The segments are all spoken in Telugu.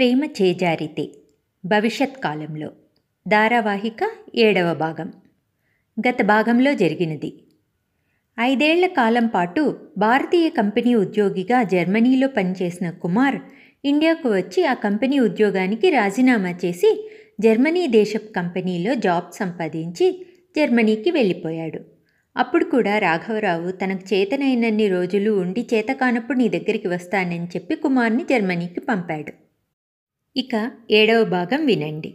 ప్రేమ చేజారితే. భవిష్యత్ కాలంలో. ధారావాహిక ఏడవ భాగం. గత భాగంలో జరిగినది. ఐదేళ్ళ కాలం పాటు భారతీయ కంపెనీ ఉద్యోగిగా జర్మనీలో పనిచేసిన కుమార్ ఇండియాకు వచ్చి ఆ కంపెనీ ఉద్యోగానికి రాజీనామా చేసి జర్మనీ దేశపు కంపెనీలో జాబ్ సంపాదించి జర్మనీకి వెళ్ళిపోయాడు. అప్పుడు కూడా రాఘవరావు తనకు చేతనైనన్ని రోజులు ఉండి చేతకానప్పుడు నీ దగ్గరికి వస్తానని చెప్పి కుమార్ని జర్మనీకి పంపాడు. ఇక ఏడవ భాగం వినండి.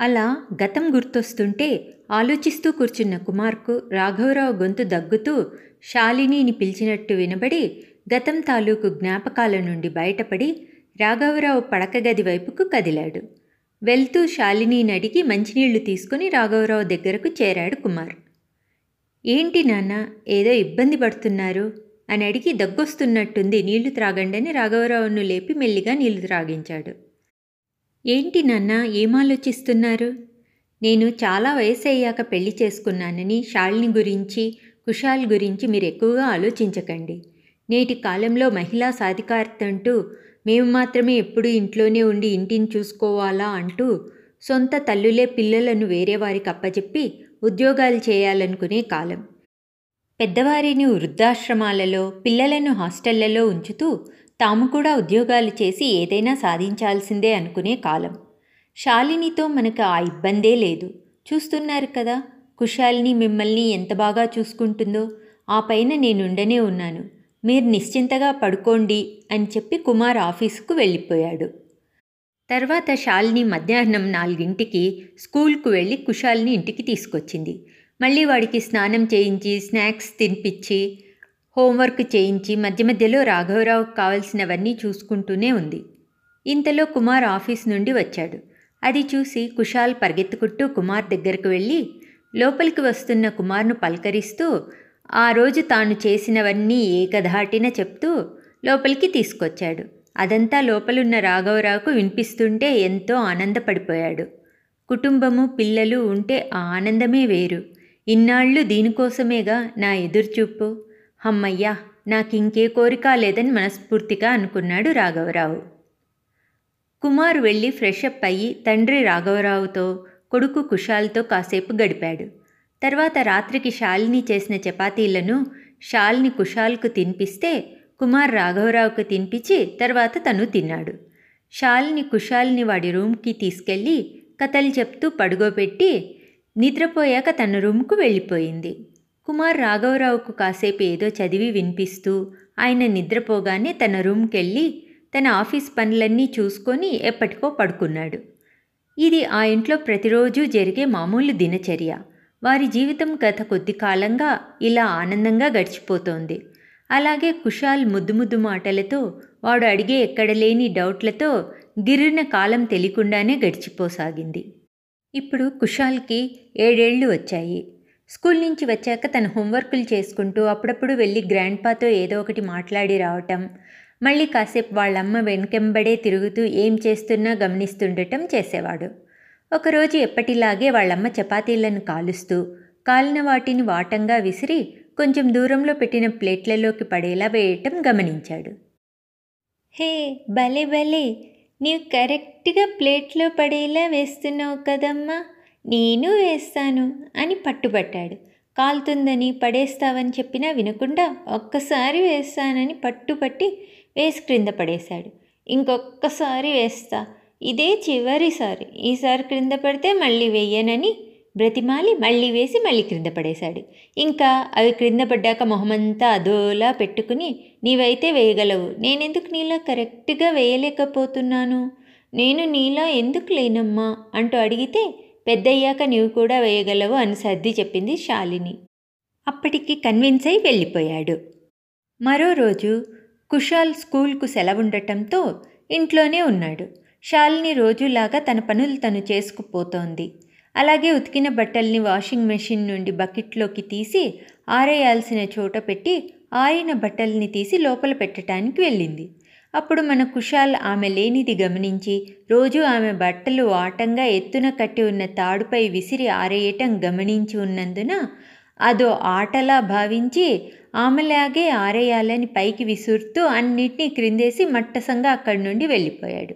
అలా గతం గుర్తొస్తుంటే ఆలోచిస్తూ కూర్చున్న కుమార్కు రాఘవరావు గొంతు దగ్గుతూ శాలినిని పిలిచినట్టు వినబడి గతం తాలూకు జ్ఞాపకాల నుండి బయటపడి రాఘవరావు పడక గది వైపుకు కదిలాడు. వెళ్తూ శాలినిని అడిగి మంచినీళ్ళు తీసుకుని రాఘవరావు దగ్గరకు చేరాడు కుమార్. ఏంటి నాన్న ఏదో ఇబ్బంది పడుతున్నారు? అని అడిగి దగ్గొస్తున్నట్టుంది. నీళ్ళు త్రాగండని రాఘవరావును లేపి మెల్లిగా నీళ్ళు త్రాగించాడు. ఏంటి నాన్న ఏం ఆలోచిస్తున్నారు? నేను చాలా వయసు అయ్యాక పెళ్ళి చేసుకున్నానని షాల్ని గురించి కుషాల్ గురించి మీరు ఎక్కువగా ఆలోచించకండి. నేటి కాలంలో మహిళా సాధికారత అంటూ మేము మాత్రమే ఎప్పుడు ఇంట్లోనే ఉండి ఇంటిని చూసుకోవాలా అంటూ సొంత తల్లులే పిల్లలను వేరే వారికి అప్పచెప్పి ఉద్యోగాలు చేయాలనుకునే కాలం. పెద్దవారిని వృద్ధాశ్రమాలలో పిల్లలను హాస్టళ్ళలో ఉంచుతూ తాము కూడా ఉద్యోగాలు చేసి ఏదైనా సాధించాల్సిందే అనుకునే కాలం. శాలినితో మనకు ఆ ఇబ్బందే లేదు. చూస్తున్నారు కదా కుశాలిని మిమ్మల్ని ఎంత బాగా చూసుకుంటుందో. ఆ పైన నేనుండనే ఉన్నాను. మీరు నిశ్చింతగా పడుకోండి అని చెప్పి కుమార్ ఆఫీసుకు వెళ్ళిపోయాడు. తర్వాత శాలిని మధ్యాహ్నం నాలుగింటికి స్కూల్కు వెళ్ళి కుశాలిని ఇంటికి తీసుకొచ్చింది. మళ్ళీ వాడికి స్నానం చేయించి స్నాక్స్ తినిపించి హోంవర్క్ చేయించి మధ్య మధ్యలో రాఘవరావుకు కావలసినవన్నీ చూసుకుంటూనే ఉంది. ఇంతలో కుమార్ ఆఫీస్ నుండి వచ్చాడు. అది చూసి కుషాల్ పరిగెత్తుకుంటూ కుమార్ దగ్గరకు వెళ్ళి లోపలికి వస్తున్న కుమార్ను పలకరిస్తూ ఆ రోజు తాను చేసినవన్నీ ఏకధాటిన చెప్తూ లోపలికి తీసుకొచ్చాడు. అదంతా లోపలున్న రాఘవరావుకు వినిపిస్తుంటే ఎంతో ఆనందపడిపోయాడు. కుటుంబము పిల్లలు ఉంటే ఆ ఆనందమే వేరు. ఇన్నాళ్ళు దీనికోసమేగా నా ఎదురుచూపు. హమ్మయ్యా నాకింకే కోరిక లేదని మనస్ఫూర్తిగా అనుకున్నాడు రాఘవరావు. కుమార్ వెళ్ళి ఫ్రెషప్ అయ్యి తండ్రి రాఘవరావుతో కొడుకు కుషాల్తో కాసేపు గడిపాడు. తర్వాత రాత్రికి శాలిని చేసిన చపాతీలను షాల్ని కుషాల్కు తినిపిస్తే కుమార్ రాఘవరావుకు తినిపించి తర్వాత తను తిన్నాడు. షాల్ని కుషాల్ని వాడి రూమ్కి తీసుకెళ్ళి కథలు చెప్తూ పడుగోబెట్టి నిద్రపోయాక తన రూమ్కు వెళ్ళిపోయింది. కుమార్ రాఘవరావుకు కాసేపు ఏదో చదివి వినిపిస్తూ ఆయన నిద్రపోగానే తన రూమ్కెళ్ళి తన ఆఫీస్ పనులన్నీ చూసుకొని ఎప్పటికో పడుకున్నాడు. ఇది ఆ ఇంట్లో ప్రతిరోజు జరిగే మామూలు దినచర్య. వారి జీవితం గత కొద్ది కాలంగా ఇలా ఆనందంగా గడిచిపోతోంది. అలాగే కుషాల్ ముద్దు ముద్దు మాటలతో వాడు అడిగే ఎక్కడలేని డౌట్లతో గిరిన కాలం తెలియకుండానే గడిచిపోసాగింది. ఇప్పుడు కుషాల్కి ఏడేళ్ళు వచ్చాయి. స్కూల్ నుంచి వచ్చాక తన హోంవర్కులు చేసుకుంటూ అప్పుడప్పుడు వెళ్ళి గ్రాండ్ పాతో ఏదో ఒకటి మాట్లాడి రావటం మళ్ళీ కాసేపు వాళ్ళమ్మ వెనుకెంబడే తిరుగుతూ ఏం చేస్తున్నా గమనిస్తుండటం చేసేవాడు. ఒకరోజు ఎప్పటిలాగే వాళ్ళమ్మ చపాతీలను కాలుస్తూ కాలిన వాటిని వాటంగా విసిరి కొంచెం దూరంలో పెట్టిన ప్లేట్లలోకి పడేలా వేయటం గమనించాడు. హే భలే భలే! నీవు కరెక్ట్గా ప్లేట్లో పడేలా వేస్తున్నావు కదమ్మా. నేను వేస్తాను అని పట్టుబట్టాడు. కాలుతుందని పడేస్తావని చెప్పినా వినకుండా ఒక్కసారి వేస్తానని పట్టుపట్టి వేసి క్రింద పడేశాడు. ఇంకొక్కసారి వేస్తా. ఇదే చివరిసారి. ఈసారి క్రింద పడితే మళ్ళీ వెయ్యనని బ్రతిమాలి మళ్ళీ వేసి మళ్ళీ క్రింద పడేశాడు. ఇంకా అవి క్రింద పడ్డాక మొహమంతా అదోలా పెట్టుకుని నీవైతే వేయగలవు. నేనెందుకు నీలా కరెక్ట్గా వేయలేకపోతున్నాను? నేను నీలా ఎందుకు లేనమ్మా? అంటూ అడిగితే పెద్దయ్యాక నీవు కూడా వేయగలవు అని సర్ది చెప్పింది శాలిని. అప్పటికి కన్విన్స్ అయి వెళ్ళిపోయాడు. మరో రోజు కుషాల్ స్కూల్కు సెలవుండటంతో ఇంట్లోనే ఉన్నాడు. శాలిని రోజులాగా తన పనులు తను చేసుకుపోతోంది. అలాగే ఉతికిన బట్టల్ని వాషింగ్ మెషిన్ నుండి బకెట్లోకి తీసి ఆరేయాల్సిన చోట పెట్టి ఆరిన బట్టల్ని తీసి లోపల పెట్టడానికి వెళ్ళింది. అప్పుడు మన కుషాల్ ఆమె లేనిది గమనించి రోజు ఆమె బట్టలు ఆటంగా ఎత్తున కట్టి ఉన్న తాడుపై విసిరి ఆరేయటం గమనించి ఉన్నందున అదో ఆటలా భావించి ఆమెలాగే ఆరేయాలని పైకి విసురుతూ అన్నిటినీ క్రిందేసి మట్టసంగా అక్కడి నుండి వెళ్ళిపోయాడు.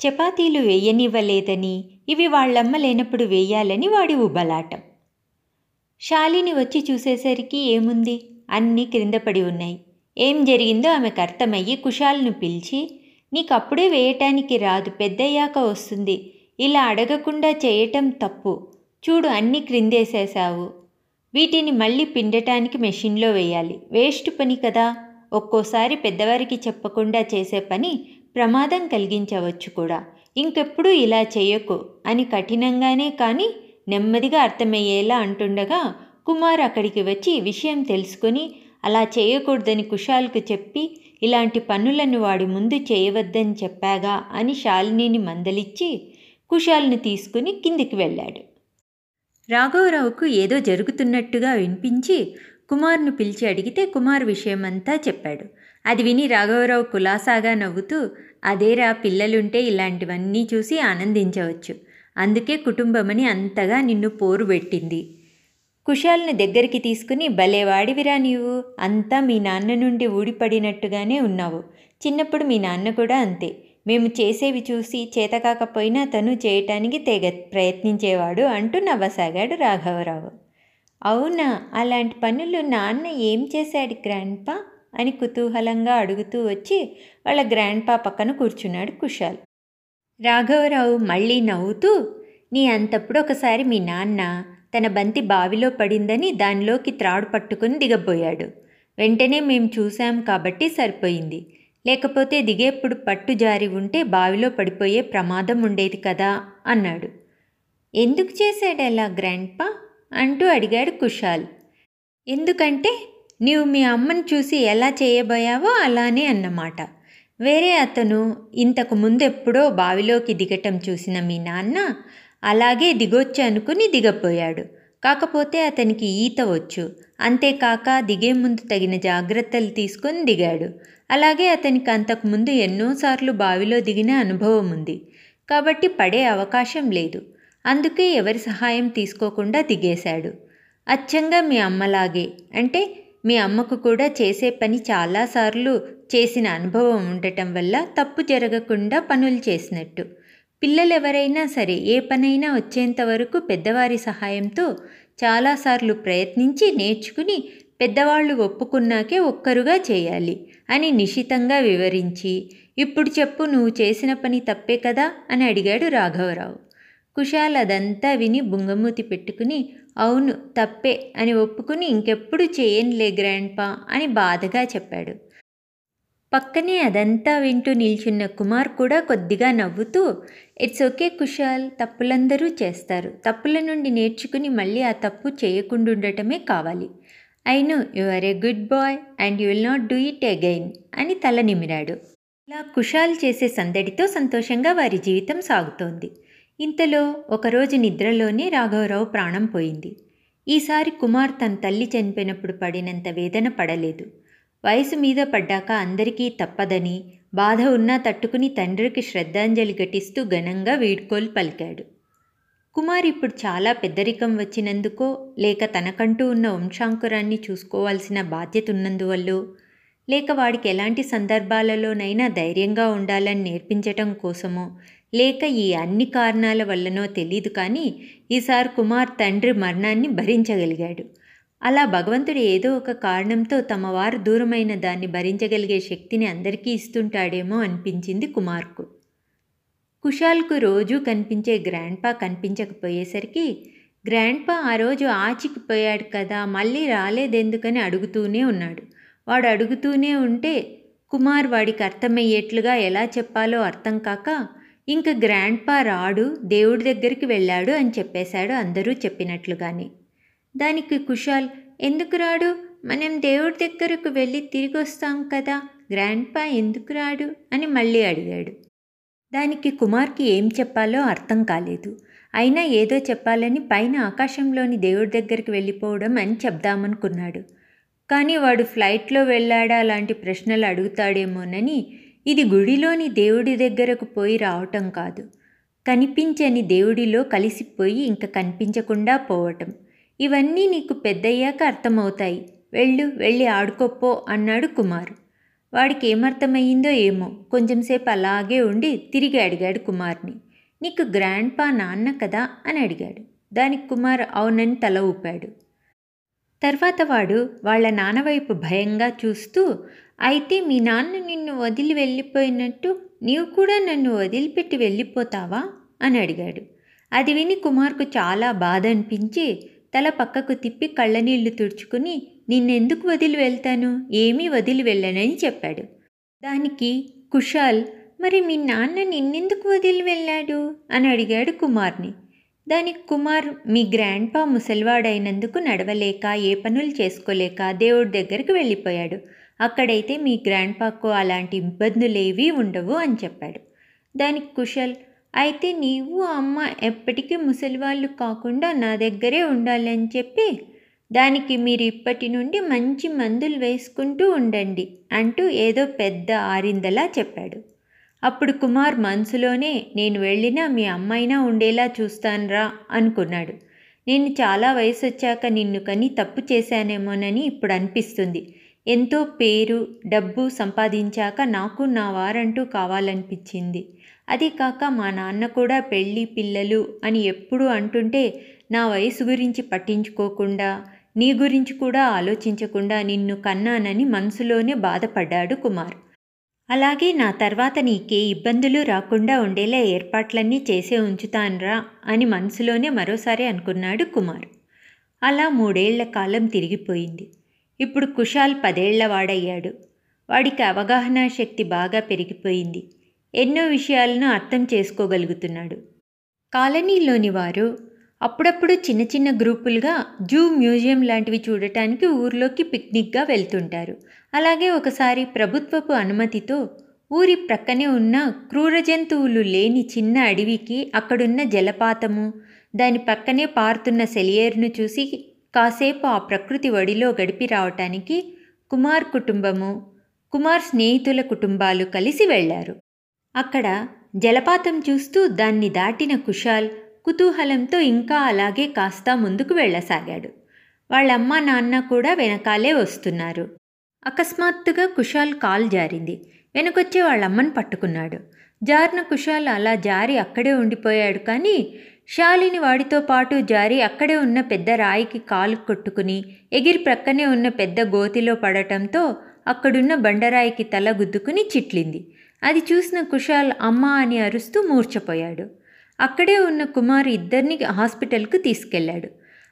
చపాతీలు వేయనివ్వలేదని ఇవి వాళ్ళమ్మ లేనప్పుడు వేయాలని వాడి ఉబలాటం శాలిని వచ్చి చూసేసరికి ఏముంది? అన్నీ క్రింద పడి ఉన్నాయి. ఏం జరిగిందో ఆమెకు అర్థమయ్యి కుషాల్ను పిలిచి నీకు అప్పుడే వేయటానికి రాదు పెద్దయ్యాక వస్తుంది. ఇలా అడగకుండా చేయటం తప్పు. చూడు అన్నీ క్రిందేసేసావు వీటిని మళ్ళీ పిండటానికి మెషిన్లో వేయాలి. వేస్ట్ పని కదా. ఒక్కోసారి పెద్దవారికి చెప్పకుండా చేసే పని ప్రమాదం కలిగించవచ్చు కూడా. ఇంకెప్పుడు ఇలా చేయకు అని కఠినంగానే కానీ నెమ్మదిగా అర్థమయ్యేలా అంటుండగా కుమార్ అక్కడికి వచ్చి విషయం తెలుసుకొని అలా చేయకూడదని కుషాల్కు చెప్పి ఇలాంటి పనులను వాడి ముందు చేయవద్దని చెప్పాగా అని శాలినిని మందలిచ్చి కుషాల్ని తీసుకుని కిందికి వెళ్ళాడు. రాఘవరావుకు ఏదో జరుగుతున్నట్టుగా వినిపించి కుమార్ను పిలిచి అడిగితే కుమార్ విషయమంతా చెప్పాడు. అది విని రాఘవరావు కులాసాగా నవ్వుతూ అదేరా పిల్లలుంటే ఇలాంటివన్నీ చూసి ఆనందించవచ్చు. అందుకే కుటుంబమని అంతగా నిన్ను పోరు పెట్టింది. కుషాల్ని దగ్గరికి తీసుకుని భలేవాడివిరా నీవు. అంతా మీ నాన్న నుండి ఊడిపడినట్టుగానే ఉన్నావు. చిన్నప్పుడు మీ నాన్న కూడా అంతే. మేము చేసేవి చూసి చేతకాకపోయినా తను చేయటానికి తెగ ప్రయత్నించేవాడు అంటూ నవ్వసాగాడు రాఘవరావు. అవునా? అలాంటి పనులు నాన్న ఏం చేశాడు గ్రాండ్పా? అని కుతూహలంగా అడుగుతూ వచ్చి వాళ్ళ గ్రాండ్పా పక్కన కూర్చున్నాడు కుషాల్ రాఘవరావు మళ్ళీ నవ్వుతూ నీ అంతప్పుడు ఒకసారి మీ నాన్న తన బంతి బావిలో పడిందని దానిలోకి త్రాడు పట్టుకుని దిగబోయాడు. వెంటనే మేము చూశాం కాబట్టి సరిపోయింది. లేకపోతే దిగేప్పుడు పట్టు జారి ఉంటే బావిలో పడిపోయే ప్రమాదం ఉండేది కదా అన్నాడు. ఎందుకు చేశాడు అలా గ్రాండ్పా? అంటూ అడిగాడు కుషాల్ ఎందుకంటే నీవు మీ అమ్మను చూసి ఎలా చేయబోయావో అలానే అన్నమాట. వేరే అతను ఇంతకు ముందెప్పుడో బావిలోకి దిగటం చూసిన మీ నాన్న అలాగే దిగొచ్చు అనుకుని దిగపోయాడు. కాకపోతే అతనికి ఈత వచ్చు. అంతేకాక దిగే ముందు తగిన జాగ్రత్తలు తీసుకొని దిగాడు. అలాగే అతనికి అంతకుముందు ఎన్నోసార్లు బావిలో దిగిన అనుభవం ఉంది. కాబట్టి పడే అవకాశం లేదు. అందుకే ఎవరి సహాయం తీసుకోకుండా దిగేశాడు. అచ్చంగా మీ అమ్మలాగే అంటే మీ అమ్మకు కూడా చేసే పని చాలాసార్లు చేసిన అనుభవం ఉండటం వల్ల తప్పు జరగకుండా పనులు చేసినట్టు. పిల్లలు ఎవరైనా సరే ఏ పనైనా వచ్చేంత వరకు పెద్దవారి సహాయంతో చాలాసార్లు ప్రయత్నించి నేర్చుకుని పెద్దవాళ్ళు ఒప్పుకున్నాకే ఒక్కరుగా చేయాలి అని నిశితంగా వివరించి ఇప్పుడు చెప్పు నువ్వు చేసిన పని తప్పే కదా? అని అడిగాడు రాఘవరావు. కుషాల్ అదంతా విని బుంగమూతి పెట్టుకుని అవును తప్పే అని ఒప్పుకుని ఇంకెప్పుడు చేయనులే గ్రాండ్పా అని బాధగా చెప్పాడు. పక్కనే అదంతా వింటూ నిల్చున్న కుమార్ కూడా కొద్దిగా నవ్వుతూ ఇట్స్ ఓకే కుషాల్ తప్పులందరూ చేస్తారు. తప్పుల నుండి నేర్చుకుని మళ్ళీ ఆ తప్పు చేయకుండా ఉండటమే కావాలి. I know you are a good boy and you'll will not do it again అని తల నిమిరాడు. ఇలా కుషాల్ చేసే సందడితో సంతోషంగా వారి జీవితం సాగుతోంది. ఇంతలో ఒకరోజు నిద్రలోనే రాఘవరావు ప్రాణం పోయింది. ఈసారి కుమార్ తన తల్లి చనిపోయినప్పుడు పడినంత వేదన పడలేదు. వయసు మీద పడ్డాక అందరికీ తప్పదని బాధ ఉన్నా తట్టుకుని తండ్రికి శ్రద్ధాంజలి ఘటిస్తూ ఘనంగా వీడ్కోలు పలికాడు. కుమార్ ఇప్పుడు చాలా పెద్దరికం వచ్చినందుకో లేక తనకంటూ ఉన్న వంశాంకురాన్ని చూసుకోవాల్సిన బాధ్యత ఉన్నందువల్లో లేక వాడికి ఎలాంటి సందర్భాలలోనైనా ధైర్యంగా ఉండాలని నేర్పించటం కోసమో లేక ఈ అన్ని కారణాల వల్లనో తెలీదు కానీ ఈసారి కుమార్ తండ్రి మరణాన్ని భరించగలిగాడు. అలా భగవంతుడు ఏదో ఒక కారణంతో తమ వారు దూరమైన దాన్ని భరించగలిగే శక్తిని అందరికీ ఇస్తుంటాడేమో అనిపించింది కుమార్కు. కుషాల్కు రోజూ కనిపించే గ్రాండ్పా కనిపించకపోయేసరికి గ్రాండ్పా ఆ రోజు ఆచికిపోయాడు కదా మళ్ళీ రాలేదెందుకని అడుగుతూనే ఉన్నాడు. వాడు అడుగుతూనే ఉంటే కుమార్ వాడికి అర్థమయ్యేట్లుగా ఎలా చెప్పాలో అర్థం కాక ఇంక గ్రాండ్పా రాడు దేవుడి దగ్గరికి వెళ్ళాడు అని చెప్పేశాడు అందరూ చెప్పినట్లుగానే. దానికి కుషాల్ ఎందుకు రాడు? మనం దేవుడి దగ్గరకు వెళ్ళి తిరిగి వస్తాం కదా గ్రాండ్పా ఎందుకు రాడు? అని మళ్ళీ అడిగాడు. దానికి కుమార్కి ఏం చెప్పాలో అర్థం కాలేదు. అయినా ఏదో చెప్పాలని పైన ఆకాశంలోని దేవుడి దగ్గరికి వెళ్ళిపోవడం అని చెప్దామనుకున్నాడు. కానీ వాడు ఫ్లైట్లో వెళ్ళాడా లాంటి ప్రశ్నలు అడుగుతాడేమోనని ఇది గుడిలోని దేవుడి దగ్గరకు పోయి రావటం కాదు. కనిపించని దేవుడిలో కలిసిపోయి ఇంక కనిపించకుండా పోవటం. ఇవన్నీ నీకు పెద్దయ్యాక అర్థమవుతాయి. వెళ్ళు వెళ్ళి ఆడుకోపో అన్నాడు కుమార్. వాడికి ఏమర్థమయ్యిందో ఏమో కొంచెంసేపు అలాగే ఉండి తిరిగి అడిగాడు కుమార్ని. నీకు గ్రాండ్ పా నాన్న కదా అని అడిగాడు. దానికి కుమార్ అవునని తల ఊపాడు. తర్వాత వాడు వాళ్ళ నాన్న వైపు భయంగా చూస్తూ అయితే మీ నాన్న నిన్ను వదిలి వెళ్ళిపోయినట్టు నీవు కూడా నన్ను వదిలిపెట్టి వెళ్ళిపోతావా? అని అడిగాడు. అది విని కుమార్కు చాలా బాధ అనిపించి తల పక్కకు తిప్పి కళ్ళనీళ్ళు తుడుచుకుని నిన్నెందుకు వదిలి వెళ్తాను? ఏమీ వదిలి వెళ్ళనని చెప్పాడు. దానికి కుషాల్ మరి మీ నాన్న నిన్నెందుకు వదిలి వెళ్ళాడు అని అడిగాడు కుమార్ని. దానికి కుమార్ మీ గ్రాండ్ పా ముసలివాడైనందుకు నడవలేక ఏ పనులు చేసుకోలేక దేవుడి దగ్గరికి వెళ్ళిపోయాడు. అక్కడైతే మీ గ్రాండ్ పాకు అలాంటి ఇబ్బందులేవీ ఉండవు అని చెప్పాడు. దానికి కుశల్ అయితే నీవు అమ్మ ఎప్పటికీ ముసలివాళ్ళు కాకుండా నా దగ్గరే ఉండాలని చెప్పి దానికి మీరు ఇప్పటి నుండి మంచి మందులు వేసుకుంటూ ఉండండి అంటూ ఏదో పెద్ద ఆరిందలా చెప్పాడు. అప్పుడు కుమార్ మనసులోనే నేను వెళ్ళినా మీ అమ్మైనా ఉండేలా చూస్తానురా అనుకున్నాడు. నేను చాలా వయసు వచ్చాక నిన్ను కని తప్పు చేశానేమోనని ఇప్పుడు అనిపిస్తుంది. ఎంతో పేరు డబ్బు సంపాదించాక నాకు నా వారంటూ కావాలనిపించింది. అది కాక మా నాన్న కూడా పెళ్ళి పిల్లలు అని ఎప్పుడు అంటుంటే నా వయసు గురించి పట్టించుకోకుండా నీ గురించి కూడా ఆలోచించకుండా నిన్ను కన్నానని మనసులోనే బాధపడ్డాడు కుమార్. అలాగే నా తర్వాత నీకే ఇబ్బందులు రాకుండా ఉండేలా ఏర్పాట్లన్నీ చేసే ఉంచుతాన్రా అని మనసులోనే మరోసారి అనుకున్నాడు కుమార్. అలా మూడేళ్ళ కాలం తిరిగిపోయింది. ఇప్పుడు కుషాల్ పదేళ్ళవాడయ్యాడు. వాడికి అవగాహన శక్తి బాగా పెరిగిపోయింది. ఎన్నో విషయాలను అర్థం చేసుకోగలుగుతున్నాడు. కాలనీలోని వారు అప్పుడప్పుడు చిన్న చిన్న గ్రూపులుగా జూ మ్యూజియం లాంటివి చూడటానికి ఊర్లోకి పిక్నిక్గా వెళ్తుంటారు. అలాగే ఒకసారి ప్రభుత్వపు అనుమతితో ఊరి ప్రక్కనే ఉన్న క్రూర జంతువులు లేని చిన్న అడవికి అక్కడున్న జలపాతము దాని పక్కనే పారుతున్న సెలియేరును చూసి కాసేపు ఆ ప్రకృతి ఒడిలో గడిపి రావటానికి కుమార్ కుటుంబము కుమార్ స్నేహితుల కుటుంబాలు కలిసి వెళ్ళారు అక్కడ జలపాతం చూస్తూ దాన్ని దాటిన కుషాల్ కుతూహలంతో ఇంకా అలాగే కాస్త ముందుకు వెళ్ళసాగాడు. వాళ్ళమ్మ నాన్న కూడా వెనకాలే వస్తున్నారు. అకస్మాత్తుగా కుషాల్ కాల్ జారింది. వెనకొచ్చి వాళ్ళమ్మను పట్టుకున్నాడు. జారిన కుషాల్ అలా జారి అక్కడే ఉండిపోయాడు కానీ శాలిని వాడితో పాటు జారి అక్కడే ఉన్న పెద్ద రాయికి కాలు కొట్టుకుని ఎగిరి ప్రక్కనే ఉన్న పెద్ద గోతిలో పడటంతో అక్కడున్న బండరాయికి తల గుద్దుకుని చిట్లింది. అది చూసిన కుషాల్ అమ్మ అని అరుస్తూ మూర్చపోయాడు అక్కడే ఉన్న కుమార్ ఇద్దరిని హాస్పిటల్కు తీసుకెళ్ళాడు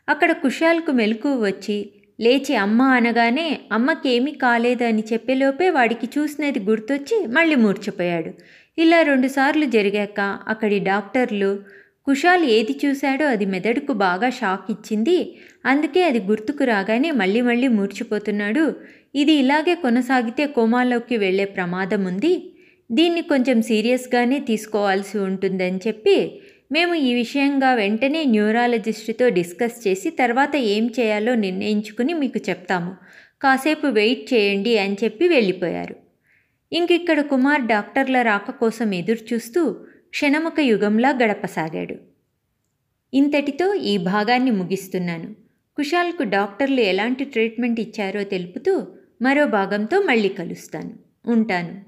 అక్కడ కుషాల్కు మెలకు వచ్చి లేచి అమ్మ అనగానే అమ్మకేమీ కాలేదని చెప్పేలోపే వాడికి చూసినది గుర్తొచ్చి మళ్ళీ మూర్చపోయాడు ఇలా రెండుసార్లు జరిగాక అక్కడి డాక్టర్లు కుషాల్ ఏది చూశాడో అది మెదడుకు బాగా షాక్ ఇచ్చింది. అందుకే అది గుర్తుకు రాగానే మళ్ళీ మళ్ళీ మూర్చిపోతున్నాడు. ఇది ఇలాగే కొనసాగితే కోమాలోకి వెళ్ళే ప్రమాదం ఉంది. దీన్ని కొంచెం సీరియస్గానే తీసుకోవాల్సి ఉంటుందని చెప్పి మేము ఈ విషయంగా వెంటనే న్యూరాలజిస్ట్తో డిస్కస్ చేసి తర్వాత ఏం చేయాలో నిర్ణయించుకుని మీకు చెప్తాము. కాసేపు వెయిట్ చేయండి అని చెప్పి వెళ్ళిపోయారు. ఇంకిక్కడ కుమార్ డాక్టర్ల రాక కోసం ఎదురుచూస్తూ క్షణముక యుగంలా గడపసాగాడు. ఇంతటితో ఈ భాగాన్ని ముగిస్తున్నాను. కుషాల్కు డాక్టర్లు ఎలాంటి ట్రీట్మెంట్ ఇచ్చారో తెలుపుతూ మరో భాగంతో మళ్ళీ కలుస్తాను. ఉంటాను.